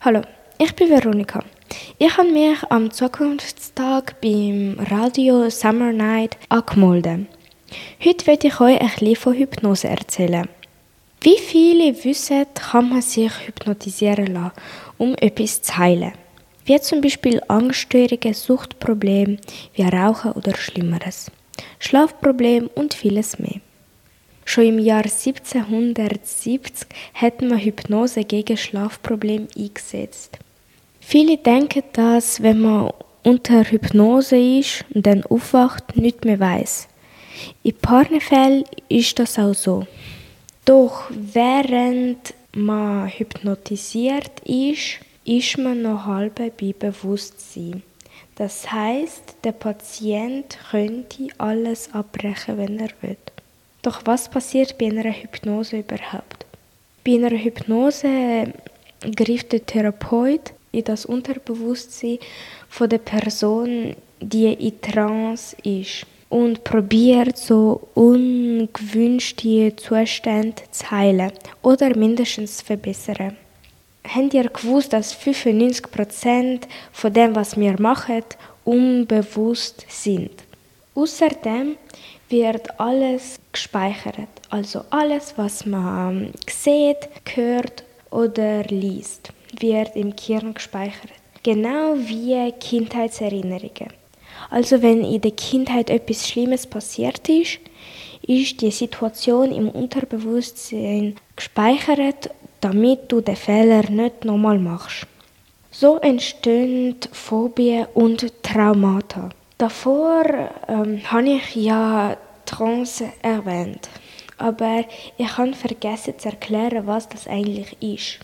Hallo, ich bin Veronika. Ich habe mich am Zukunftstag beim Radio Summer Night angemeldet. Heute werde ich euch ein bisschen von Hypnose erzählen. Wie viele wissen, kann man sich hypnotisieren lassen, um etwas zu heilen. Wie zum Beispiel Angststörungen, Suchtprobleme, wie Rauchen oder Schlimmeres, Schlafprobleme und vieles mehr. Schon im Jahr 1770 hat man Hypnose gegen Schlafprobleme eingesetzt. Viele denken, dass wenn man unter Hypnose ist und dann aufwacht, nicht mehr weiß. In paar ist das auch so. Doch während man hypnotisiert ist, ist man noch halb bei Bewusstsein. Das heißt, der Patient könnte alles abbrechen, wenn er will. Doch was passiert bei einer Hypnose überhaupt? Bei einer Hypnose greift der Therapeut in das Unterbewusstsein von der Person, die in Trance ist und probiert so ungewünschte Zustände zu heilen oder mindestens zu verbessern. Habt ihr gewusst, dass 95% von dem, was wir machen, unbewusst sind? Außerdem wird alles gespeichert. Also alles, was man sieht, hört oder liest, wird im Gehirn gespeichert. Genau wie Kindheitserinnerungen. Also wenn in der Kindheit etwas Schlimmes passiert ist, ist die Situation im Unterbewusstsein gespeichert, damit du den Fehler nicht nochmal machst. So entstehen Phobien und Traumata. Davor ähm, habe ich ja Trance erwähnt, aber ich habe vergessen zu erklären, was das eigentlich ist.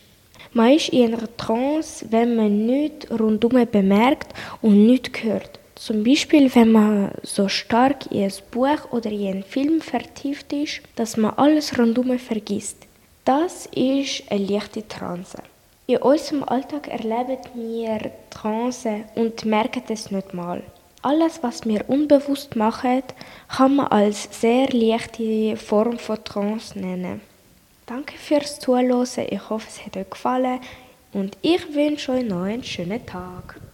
Man ist in einer Trance, wenn man nichts rundum bemerkt und nichts hört. Zum Beispiel, wenn man so stark in ein Buch oder in einen Film vertieft ist, dass man alles rundum vergisst. Das ist eine leichte Trance. In unserem Alltag erleben wir Trance und merken es nicht mal. Alles, was wir unbewusst machen, kann man als sehr leichte Form von Trance nennen. Danke fürs Zuhören. Ich hoffe, es hat euch gefallen und ich wünsche euch noch einen schönen Tag.